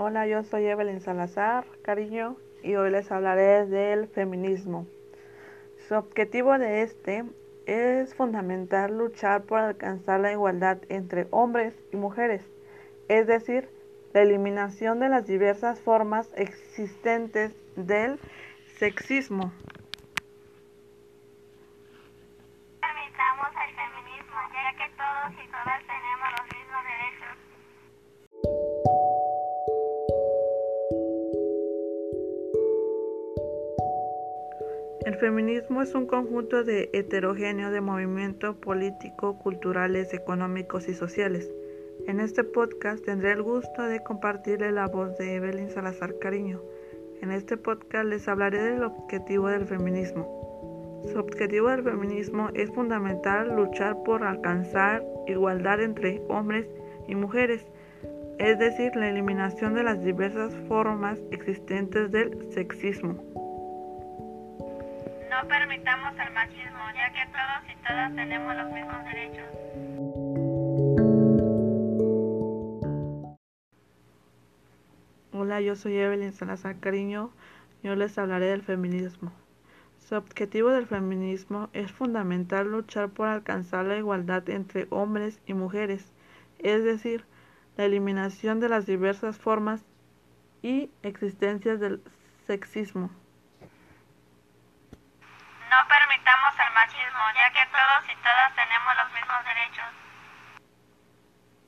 Hola, yo soy Evelyn Salazar, cariño, y hoy les hablaré del feminismo. Su objetivo de este es fundamental luchar por alcanzar la igualdad entre hombres y mujeres, es decir, la eliminación de las diversas formas existentes del sexismo. El feminismo, ya que todos y El feminismo es un conjunto de heterogéneo de movimientos políticos, culturales, económicos y sociales. En este podcast tendré el gusto de compartirle la voz de Evelyn Salazar Cariño. En este podcast les hablaré del objetivo del feminismo. Su objetivo del feminismo es fundamental luchar por alcanzar igualdad entre hombres y mujeres, es decir, la eliminación de las diversas formas existentes del sexismo. No permitamos el machismo, ya que todos y todas tenemos los mismos derechos. Hola, yo soy Evelyn Salazar Cariño. Yo les hablaré del feminismo. Su objetivo del feminismo es fundamental luchar por alcanzar la igualdad entre hombres y mujeres, es decir, la eliminación de las diversas formas y existencias del sexismo. No permitamos el machismo, ya que todos y todas tenemos los mismos derechos.